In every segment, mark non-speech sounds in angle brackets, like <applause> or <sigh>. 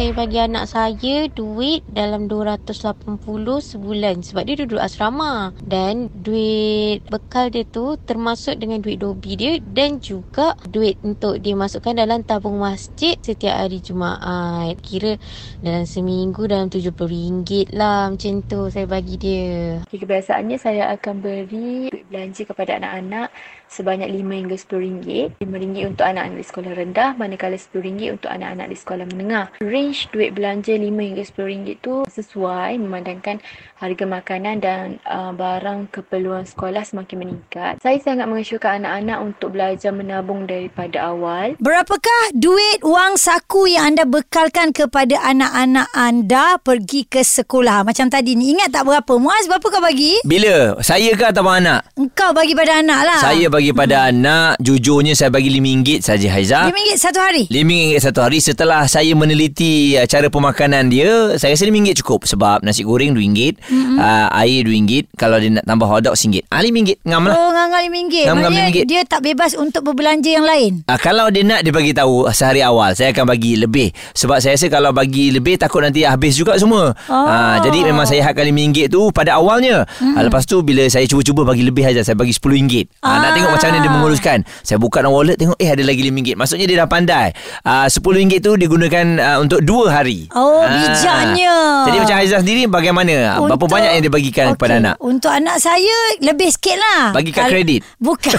Saya bagi anak saya duit dalam 280 sebulan sebab dia duduk asrama dan duit bekal dia tu termasuk dengan duit dobi dia dan juga duit untuk dia masukkan dalam tabung masjid setiap hari Jumaat. Kira dalam seminggu dalam RM70 lah macam tu saya bagi dia. Okay, kebiasaannya saya akan beri duit belanja kepada anak-anak sebanyak RM5 hingga RM10. RM5 untuk anak-anak di sekolah rendah manakala RM10 untuk anak-anak di sekolah menengah. Range duit belanja RM5 hingga RM10 tu sesuai memandangkan harga makanan dan uh, barang keperluan sekolah semakin meningkat. Saya sangat mengesyorkan anak-anak untuk belajar menabung daripada awal. Berapakah duit wang saku yang anda bekalkan kepada anak-anak anda pergi ke sekolah? Macam tadi ni. Ingat tak berapa? Muaz, berapa kau bagi? Bila? Saya ke atau anak? Engkau bagi pada anak lah. Saya bagi pada anak, jujurnya saya bagi RM5 saja Haiza. RM5 satu hari? RM5 satu hari setelah saya meneliti uh, cara pemakanan dia, saya rasa RM5 cukup sebab nasi goreng RM2, mm-hmm. uh, air RM2, kalau dia nak tambah hotdog RM1. Ah RM5 ngam lah. Oh, ngangal RM5. Ngam-ngam Maknanya RM5. dia tak bebas untuk berbelanja yang lain. Uh, kalau dia nak dia bagi tahu sehari awal saya akan bagi lebih sebab saya rasa kalau bagi lebih takut nanti habis juga semua. Oh. Ah, jadi memang saya hadkan RM5 tu pada awalnya. Hmm. Ah, lepas tu bila saya cuba-cuba bagi lebih aja saya bagi RM10. Ah. nak Ah. tengok macam mana dia menguruskan. Saya buka dalam wallet tengok eh ada lagi RM5. Maksudnya dia dah pandai. Ah, RM10 tu digunakan ah, untuk dua hari. Oh, Ah. bijaknya. Jadi macam Aizah sendiri bagaimana? Berapa Untuk- banyak yang dia bagikan Okey, kepada anak? Untuk anak saya lebih sikit lah. Bagi kad Kal- kredit? Bukan.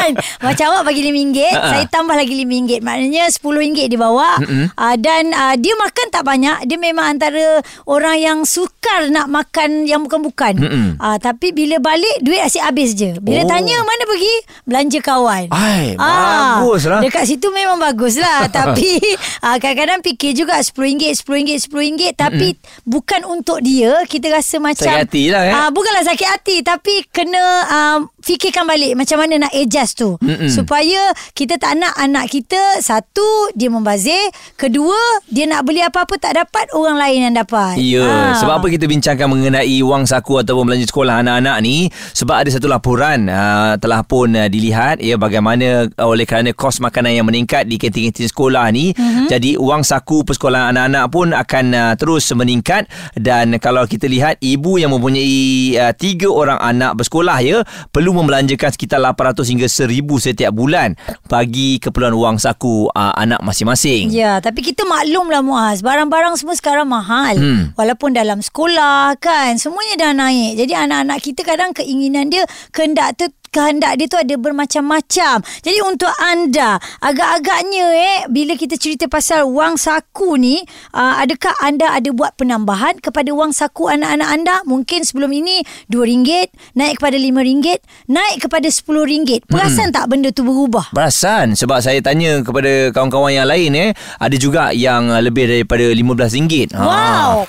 <laughs> Macam awak bagi RM5, Ha-ha. saya tambah lagi RM5. Maknanya RM10 dia bawa. Uh, dan uh, dia makan tak banyak. Dia memang antara orang yang sukar nak makan yang bukan-bukan. Uh, tapi bila balik, duit asyik habis je. Bila Oh. tanya mana pergi, belanja kawan. Ai, Ah, baguslah. Dekat situ memang bagus lah <laughs> Tapi uh, kadang-kadang fikir juga RM10, RM10, RM10 Tapi bukan untuk dia Kita rasa macam Sakit hati lah, eh? Ah, Bukanlah sakit hati Tapi kena uh, fikirkan balik Macam mana nak adjust tu Mm-mm. Supaya kita tak nak anak kita Satu, dia membazir Kedua, dia nak beli apa-apa tak dapat Orang lain yang dapat Ya, Ah. sebab apa kita bincangkan mengenai wang saku ataupun belanja sekolah anak-anak ni? Sebab ada satu laporan uh, telah pun uh, dilihat ya bagaimana uh, oleh kerana kos makanan yang meningkat di kantin-kantin sekolah ni, mm-hmm. jadi wang saku persekolahan anak-anak pun akan uh, terus meningkat dan kalau kita lihat ibu yang mempunyai uh, tiga orang anak bersekolah ya perlu membelanjakan sekitar 800 hingga 1000 setiap bulan bagi keperluan wang saku uh, anak masing-masing. Ya, tapi kita maklum lah Muaz. Barang-barang semua sekarang mahal. Hmm. Walaupun dalam sekolah kan, semuanya dah naik. Jadi anak-anak kita kadang keinginan dia, kehendak tu kehendak dia tu ada bermacam-macam. Jadi untuk anda, agak-agaknya eh bila kita cerita pasal wang saku ni, uh, adakah anda ada buat penambahan kepada wang saku anak-anak anda? Mungkin sebelum ini RM2, naik kepada RM5, naik kepada RM10. Perasan tak benda tu berubah? Perasan sebab saya tanya kepada kawan-kawan yang lain eh ada juga yang lebih daripada RM15. Wow.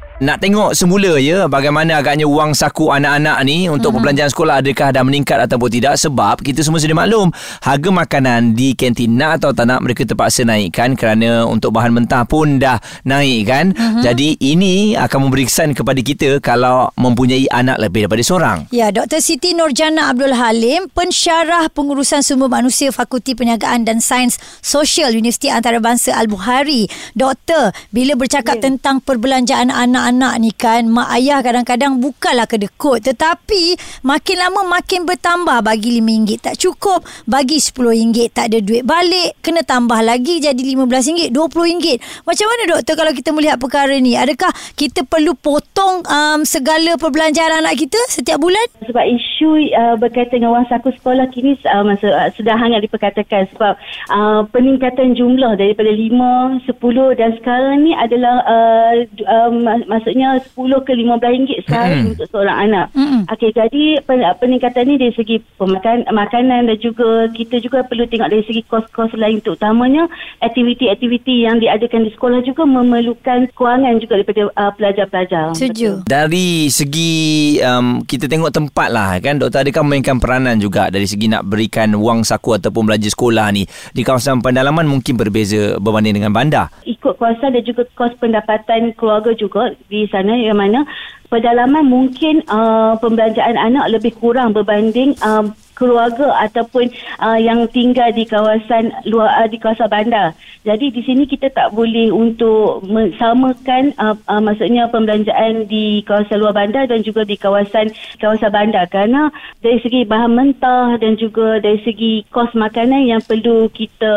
Nak tengok semula ya bagaimana agaknya wang saku anak-anak ni untuk mm-hmm. perbelanjaan sekolah adakah dah meningkat ataupun tidak sebab kita semua sudah maklum harga makanan di kantin nak atau tak nak mereka terpaksa naikkan kerana untuk bahan mentah pun dah naik kan. Mm-hmm. Jadi ini akan memberi kesan kepada kita kalau mempunyai anak lebih daripada seorang. Ya, Dr. Siti Nurjana Abdul Halim, pensyarah pengurusan sumber manusia Fakulti Perniagaan dan Sains Sosial Universiti Antarabangsa Al-Bukhari. Doktor, bila bercakap yeah. tentang perbelanjaan anak-anak ni kan, mak ayah kadang-kadang bukanlah kedekut. Tetapi makin lama makin bertambah bagi RM5 tak cukup, bagi RM10 tak ada duit balik, kena tambah lagi jadi RM15, RM20. Macam mana doktor kalau kita melihat perkara ni? Adakah kita perlu potong um, segala perbelanjaan anak kita setiap bulan? sebab isu uh, berkaitan dengan wang saku sekolah kini uh, masa, uh, sudah hangat diperkatakan sebab uh, peningkatan jumlah daripada 5, 10 dan sekarang ni adalah uh, mas- maksudnya 10 ke 15 ringgit sehari Mm-mm. untuk seorang anak. Mm-mm. Okey, jadi pen- peningkatan ni dari segi pemakan makanan dan juga kita juga perlu tengok dari segi kos-kos lain terutamanya aktiviti-aktiviti yang diadakan di sekolah juga memerlukan kewangan juga daripada uh, pelajar-pelajar. Setuju. Dari segi um, kita tengok tempat lah kan doktor adakah memainkan peranan juga dari segi nak berikan wang saku ataupun belanja sekolah ni di kawasan pendalaman mungkin berbeza berbanding dengan bandar. ikut kawasan dan juga kos pendapatan keluarga juga di sana yang mana pedalaman mungkin uh, pembelanjaan anak lebih kurang berbanding uh, keluarga ataupun uh, yang tinggal di kawasan luar uh, di kawasan bandar. Jadi di sini kita tak boleh untuk samakan uh, uh, maksudnya pembelanjaan di kawasan luar bandar dan juga di kawasan kawasan bandar kerana dari segi bahan mentah dan juga dari segi kos makanan yang perlu kita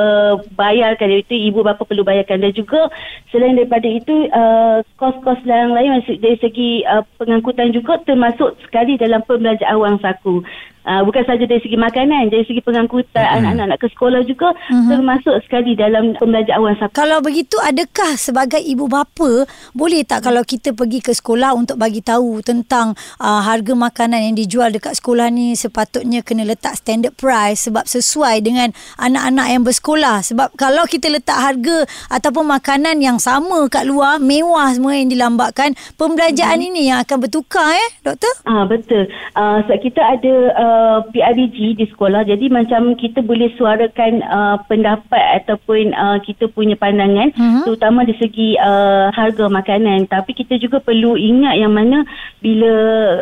bayarkan itu ibu bapa perlu bayarkan dan juga selain daripada itu uh, kos-kos lain maksud dari segi uh, pengangkutan juga termasuk sekali dalam pembelanjaan wang saku. Uh, bukan saja dari segi makanan, dari segi pengangkutan Hmm. anak-anak nak ke sekolah juga termasuk sekali dalam pembelanjaan wang saku. Kalau begitu adakah sebagai ibu bapa boleh tak kalau kita pergi ke sekolah untuk bagi tahu tentang uh, harga makanan yang dijual dekat sekolah ni sepatutnya kena letak standard price sebab sesuai dengan anak-anak yang bersekolah sebab kalau kita letak harga ataupun makanan yang sama kat luar mewah semua yang dilambatkan pembelanjaan ini yang akan bertukar eh doktor Ah betul. Ah sebab kita ada uh, PIBG di sekolah jadi macam kita boleh suarakan uh, pendapat ataupun uh, kita punya pandangan Mhm. terutama dari segi uh, harga makanan tapi kita juga perlu ingat yang mana bila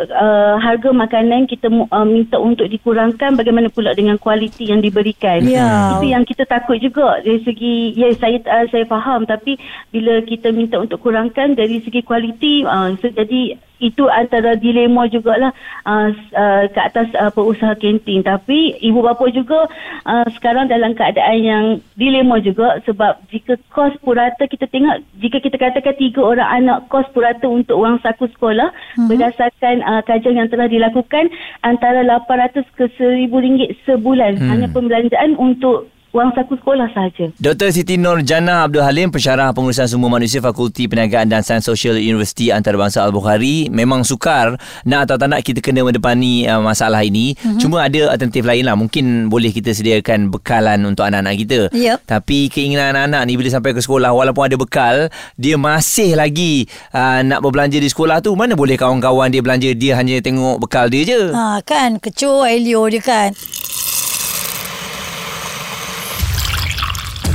uh, harga makanan kita uh, minta untuk dikurangkan bagaimana pula dengan kualiti yang diberikan. Ya. Itu yang kita takut juga dari segi ya saya uh, saya faham tapi bila kita minta untuk kurangkan dari segi kualiti uh, so jadi itu antara dilema jugalah uh, uh, ke atas uh, pengusaha kantin tapi ibu bapa juga uh, sekarang dalam keadaan yang dilema juga sebab jika kos purata kita tengok jika kita katakan tiga orang anak kos purata untuk wang saku sekolah hmm. berdasarkan uh, kajian yang telah dilakukan antara 800 ke 1000 ringgit sebulan hmm. hanya pembelanjaan untuk wang saku sekolah sahaja. Dr. Siti Nur Jannah Abdul Halim, pensyarah pengurusan sumber manusia Fakulti Perniagaan dan Sains Sosial Universiti Antarabangsa Al-Bukhari. Memang sukar nak atau tak nak kita kena mendepani uh, masalah ini. Mm-hmm. Cuma ada alternatif lain lah. Mungkin boleh kita sediakan bekalan untuk anak-anak kita. Yep. Tapi keinginan anak-anak ni bila sampai ke sekolah walaupun ada bekal, dia masih lagi uh, nak berbelanja di sekolah tu. Mana boleh kawan-kawan dia belanja, dia hanya tengok bekal dia je. ha kan kecoh Elio dia kan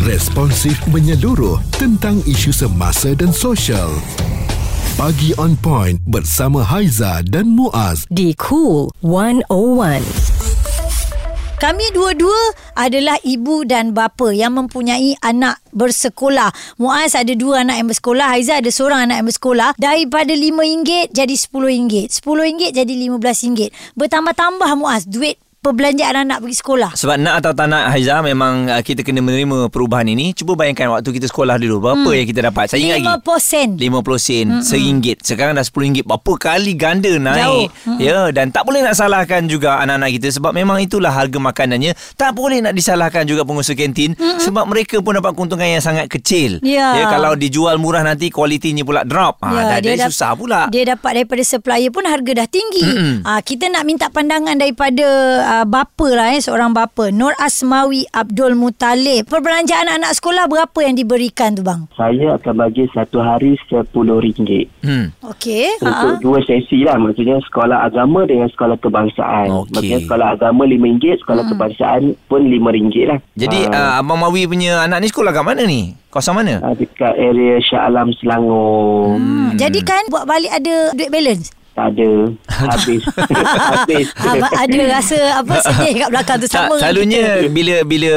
Responsif menyeluruh tentang isu semasa dan sosial. Pagi on point bersama Haiza dan Muaz. di Cool 101. Kami dua-dua adalah ibu dan bapa yang mempunyai anak bersekolah. Muaz ada dua anak yang bersekolah. Haiza ada seorang anak yang bersekolah. Daripada RM5 jadi RM10. RM10 jadi RM15. Bertambah-tambah Muaz duit perbelanjaan anak pergi sekolah. Sebab nak atau tak nak Haiza memang uh, kita kena menerima perubahan ini. Cuba bayangkan waktu kita sekolah dulu berapa hmm. yang kita dapat. Saya ingat lagi. 50 sen. 50 sen, RM1. Sekarang dah RM10. Berapa kali ganda naik. Mm-mm. Ya, dan tak boleh nak salahkan juga anak-anak kita sebab memang itulah harga makanannya. Tak boleh nak disalahkan juga pengusaha kantin Mm-mm. sebab mereka pun dapat keuntungan yang sangat kecil. Ya. ya kalau dijual murah nanti kualitinya pula drop. Ha, dah jadi dap- susah pula. Dia dapat daripada supplier pun harga dah tinggi. Ah kita nak minta pandangan daripada uh, bapa lah eh seorang bapa Nur Asmawi Abdul Mutalib. Perbelanjaan anak sekolah berapa yang diberikan tu bang? Saya akan bagi satu hari RM10. Hmm. Okey. Untuk Ha. dua sesi lah. Maksudnya sekolah agama dengan sekolah kebangsaan. Okey. Maksudnya sekolah agama RM5, sekolah Hmm. kebangsaan pun RM5 lah. Jadi Ah, uh, Abang Mawi punya anak ni sekolah kat mana ni? Kawasan mana? ah, dekat area Shah Alam Selangor. Hmm. Jadi kan buat balik ada duit balance. Tak ada. Habis. <laughs> Habis. Abang ada rasa apa <laughs> sedih kat belakang tu sama. Tak, selalunya bila bila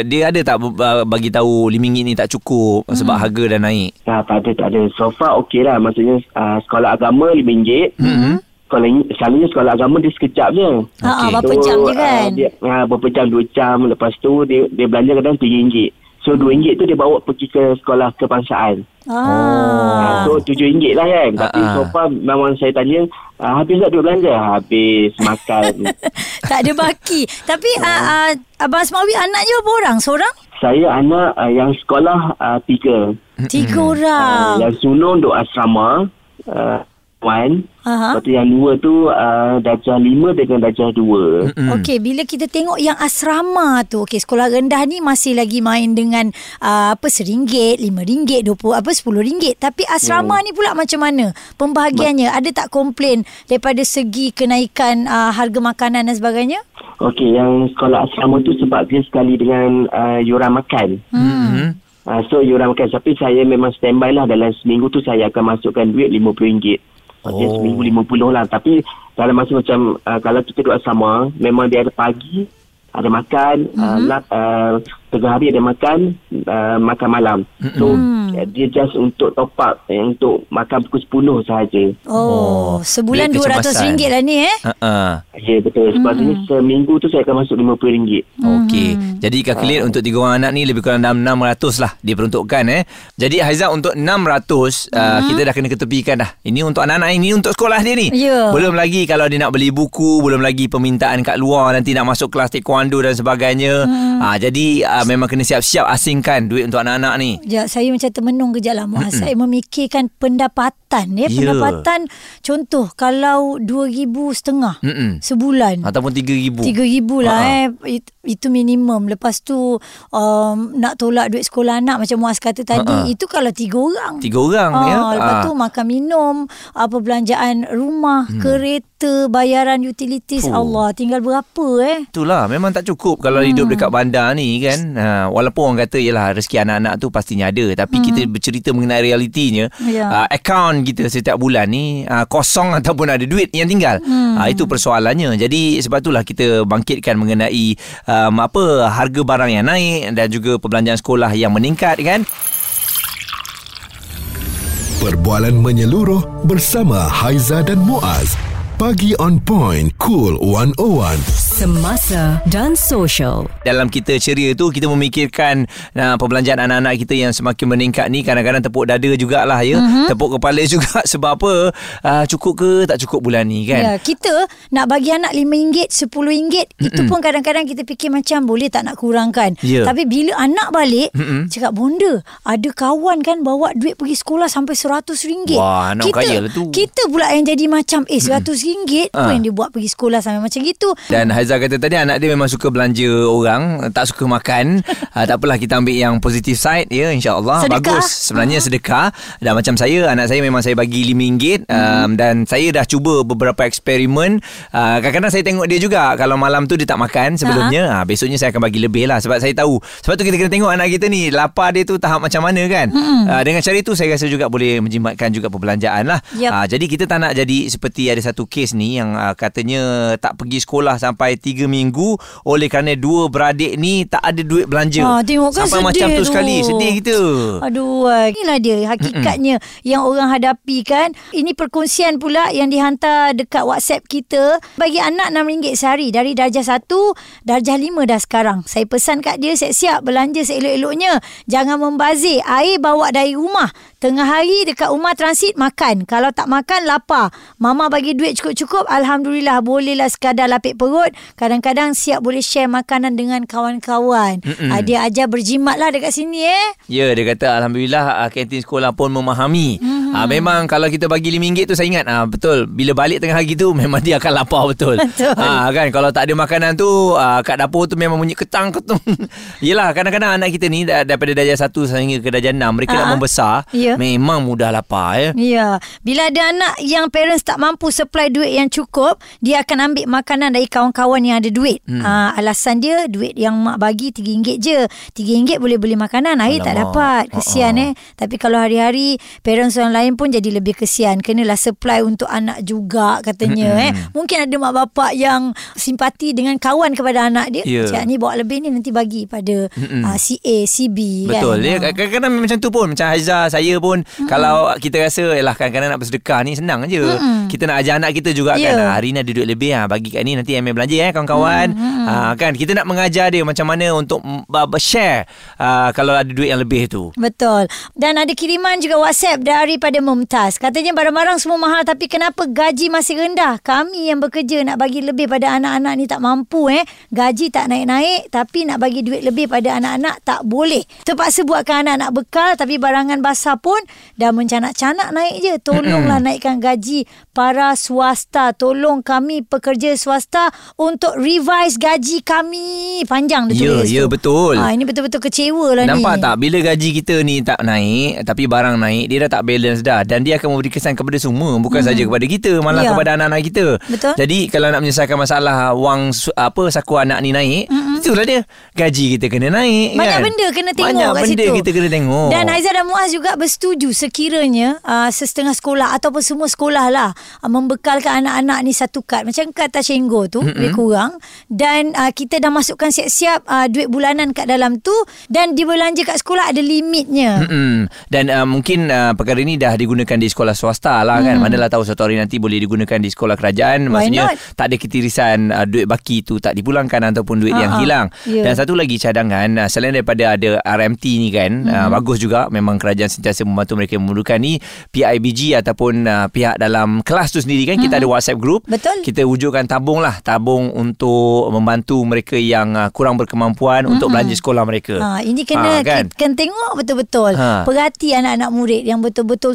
dia ada tak uh, bagi tahu RM5 ni tak cukup Hmm. sebab harga dah naik. tak, tak ada, tak ada. So far okey lah. Maksudnya uh, sekolah agama RM5. Hmm. Sekolah, selalunya sekolah agama dia sekejap je. Ha, ha, Okey. berapa jam je kan? Uh, dia, uh, berapa jam, dua jam. Lepas tu dia, dia belanja kadang RM3. So RM2 tu dia bawa pergi ke sekolah kebangsaan. Ah. So RM7 lah kan. Tapi Ah, ah. so far memang saya tanya, uh, habis tak duit belanja? Habis makan. <laughs> tak ada baki. Tapi uh, uh, Abang Asmawi anaknya berapa orang? Seorang? saya anak uh, yang sekolah uh, tiga. Tiga Uh, orang. yang sulung duk asrama. uh, one. Aha. Lepas tu yang dua tu uh, darjah lima dengan darjah dua. Mm. Okey, bila kita tengok yang asrama tu, okey sekolah rendah ni masih lagi main dengan uh, apa seringgit, lima ringgit, dua puluh apa sepuluh ringgit. Tapi asrama Hmm. ni pula macam mana pembahagiannya? Ada tak komplain daripada segi kenaikan uh, harga makanan dan sebagainya? Okey, yang sekolah asrama tu sebab dia sekali dengan uh, yuran makan. Hmm. Uh, so yuran makan. Tapi saya memang standby lah dalam seminggu tu saya akan masukkan duit RM50. Maksudnya Oh. seminggu RM50 lah. Tapi dalam masa macam uh, kalau kita duduk asrama, memang dia ada pagi, ada makan, mm-hmm. uh, lat, uh, tengah hari ada makan, uh, makan malam. So uh, dia just untuk top up, eh, untuk makan pukul 10 sahaja. Oh, Oh, sebulan duit kecemasan. RM200 lah ni eh. Uh-uh. Ya betul. Sebab mm-hmm. seminggu tu saya akan masuk RM50. Okey. Jadi kalkulate untuk tiga orang anak ni lebih kurang dalam 600 lah diperuntukkan eh. Jadi Haizat untuk 600 uh, kita dah kena ketepikan dah. Ini untuk anak-anak ini untuk sekolah dia ni. Ya. Belum lagi kalau dia nak beli buku, belum lagi permintaan kat luar nanti nak masuk kelas taekwondo dan sebagainya. Ah jadi uh, memang kena siap-siap asingkan duit untuk anak-anak ni. Ya, saya macam termenung kejap lah Muaz. Saya memikirkan pendapatan ya. Ya. Pendapatan contoh kalau RM2,000 setengah Mm-mm. sebulan. Ataupun 3000. RM3,000 lah eh. It, itu minimum. Lepas tu um, nak tolak duit sekolah anak macam Muaz kata tadi. Ha-ha. Itu kalau tiga orang. Tiga orang Ah, ya. Lepas Ah. tu makan minum, apa belanjaan rumah, hmm. kereta, bayaran utilities. Fuh. Allah, tinggal berapa eh? Itulah memang tak cukup kalau hmm. hidup dekat bandar ni kan. Ha, walaupun orang kata yalah rezeki anak-anak tu pastinya ada tapi hmm. kita bercerita mengenai realitinya Ya. uh, kita setiap bulan ni uh, kosong <laughs> ataupun ada duit yang tinggal. Hmm. Uh, itu persoalannya. Jadi sebab itulah kita bangkitkan mengenai um, apa harga barang yang naik dan juga perbelanjaan sekolah yang meningkat kan. Perbualan menyeluruh bersama Haiza dan Muaz. Pagi on point, cool 101. Semasa dan social. dalam kita ceria tu kita memikirkan uh, perbelanjaan anak-anak kita yang semakin meningkat ni kadang-kadang tepuk dada jugalah ya uh-huh. tepuk kepala <laughs> juga sebab apa uh, cukup ke tak cukup bulan ni kan Ya, kita nak bagi anak RM5, RM10, itu pun kadang-kadang kita fikir macam boleh tak nak kurangkan. Ya. Tapi bila anak balik, Mm-mm. cakap bonda, ada kawan kan bawa duit pergi sekolah sampai RM100. Wah, anak kita, kaya lah tu. Kita pula yang jadi macam, eh RM100 apa Ah. yang dia buat pergi sekolah sampai macam gitu. Dan Haizal kata tadi anak dia memang suka belanja orang, tak suka makan. uh, <laughs> tak apalah kita ambil yang positive side ya insya-Allah bagus. Sebenarnya sedekah dan macam saya anak saya memang saya bagi RM5 um, dan saya dah cuba beberapa eksperimen. Uh, kadang-kadang saya tengok dia juga kalau malam tu dia tak makan sebelumnya, uh, besoknya saya akan bagi lebih lah sebab saya tahu. Sebab tu kita kena tengok anak kita ni lapar dia tu tahap macam mana kan. Uh, dengan cara itu saya rasa juga boleh menjimatkan juga perbelanjaan lah. Yap. Ah, jadi kita tak nak jadi seperti ada satu kes ni yang uh, katanya tak pergi sekolah sampai 3 minggu oleh kerana dua beradik ni tak ada duit belanja. Ah, tengok kan sampai sedih macam tu tu. sekali. Sedih kita. Aduh, ah, inilah dia hakikatnya Mm-mm. yang orang hadapi kan. Ini perkongsian pula yang dihantar dekat WhatsApp kita. Bagi anak RM6 sehari dari darjah 1, darjah 5 dah sekarang. Saya pesan kat dia siap-siap belanja seelok-eloknya. Jangan membazir. Air bawa dari rumah. Tengah hari dekat rumah transit makan. Kalau tak makan lapar. Mama bagi duit cukup-cukup. Alhamdulillah bolehlah sekadar lapik perut. Kadang-kadang siap boleh share makanan dengan kawan-kawan. Ah, dia ajar berjimat lah dekat sini eh. Ya, dia kata Alhamdulillah uh, kantin sekolah pun memahami. Mhm. Uh, memang kalau kita bagi RM5 tu saya ingat uh, betul. Bila balik tengah hari tu <laughs> memang dia akan lapar betul. Betul. Uh, kan kalau tak ada makanan tu uh, kat dapur tu memang bunyi ketang ketung. <laughs> Yelah kadang-kadang anak kita ni da- daripada darjah 1 sehingga ke darjah 6 mereka Ha. nak membesar Ya. memang mudah lapar ya. Ya, bila ada anak yang parents tak mampu supply duit yang cukup, dia akan ambil makanan dari kawan-kawan yang ada duit. Hmm. Uh, alasan dia duit yang mak bagi RM3 je. RM3 boleh beli makanan, air tak dapat. Kesian Ha-ha. eh. Tapi kalau hari-hari parents orang lain pun jadi lebih kesian. Kenalah supply untuk anak juga katanya Hmm. eh. Mungkin ada mak bapak yang simpati dengan kawan kepada anak dia. Ya. Cak ni bawa lebih ni nanti bagi pada uh, CA, CB Betul. kan. Dia Ah. kadang-kadang macam tu pun. Macam Haizah, saya pun mm kalau kita rasa yalah kadang-kadang nak bersedekah ni senang je. Mm-mm. Kita nak ajar anak kita juga Ya. kan. "Ah, Hari ni ada duit lebih ah bagi kat ni nanti ambil belanja eh kawan-kawan. Mm-mm. Ah kan kita nak mengajar dia macam mana untuk share ah, kalau ada duit yang lebih tu. Betul. Dan ada kiriman juga WhatsApp daripada kepada Mumtaz. Katanya barang-barang semua mahal tapi kenapa gaji masih rendah? Kami yang bekerja nak bagi lebih pada anak-anak ni tak mampu eh. Gaji tak naik-naik tapi nak bagi duit lebih pada anak-anak tak boleh. Terpaksa buatkan anak-anak bekal tapi barangan basah pun dah mencanak-canak naik je. Tolonglah naikkan gaji para swasta. Tolong kami pekerja swasta untuk revise gaji kami. Panjang dia Ya, tulis ya tu. betul. Ha, ini betul-betul kecewa lah ni. Nampak tak bila gaji kita ni tak naik tapi barang naik dia dah tak balance dah dan dia akan memberi kesan kepada semua bukan saja kepada kita malah Ya. kepada anak-anak kita. Betul. Jadi kalau nak menyelesaikan masalah wang apa saku anak ni naik mm itulah dia gaji kita kena naik Banyak kan. benda kena tengok Banyak kat benda situ. kita kena tengok. Dan Aizah dan Muaz juga bersetuju sekiranya uh, sesetengah sekolah ataupun semua sekolah lah uh, membekalkan anak-anak ni satu kad. Macam kata Cenggo tu, mm-hmm. lebih kurang. Dan uh, kita dah masukkan siap-siap uh, duit bulanan kat dalam tu dan dibelanja kat sekolah ada limitnya. Mm-mm. Dan uh, mungkin uh, perkara ini dah digunakan di sekolah swasta lah kan. Manalah tahu satu hari nanti boleh digunakan di sekolah kerajaan. Hmm. Why Maksudnya not? tak ada ketirisan uh, duit baki tu tak dipulangkan ataupun duit yang Ha-ha. hilang. Ya. Dan satu lagi cadangan uh, selain daripada ada RMT ni kan uh, bagus juga memang kerajaan sentiasa membantu mereka yang memerlukan ni PIBG ataupun uh, pihak dalam kelas tu sendiri kan kita ada WhatsApp group. Betul. Kita wujudkan tabung lah tabung untuk membantu mereka yang uh, kurang berkemampuan untuk belanja sekolah mereka. Ha, ini kena Ha, kan? kita kena tengok betul-betul. Ha. Perhati anak-anak murid yang betul-betul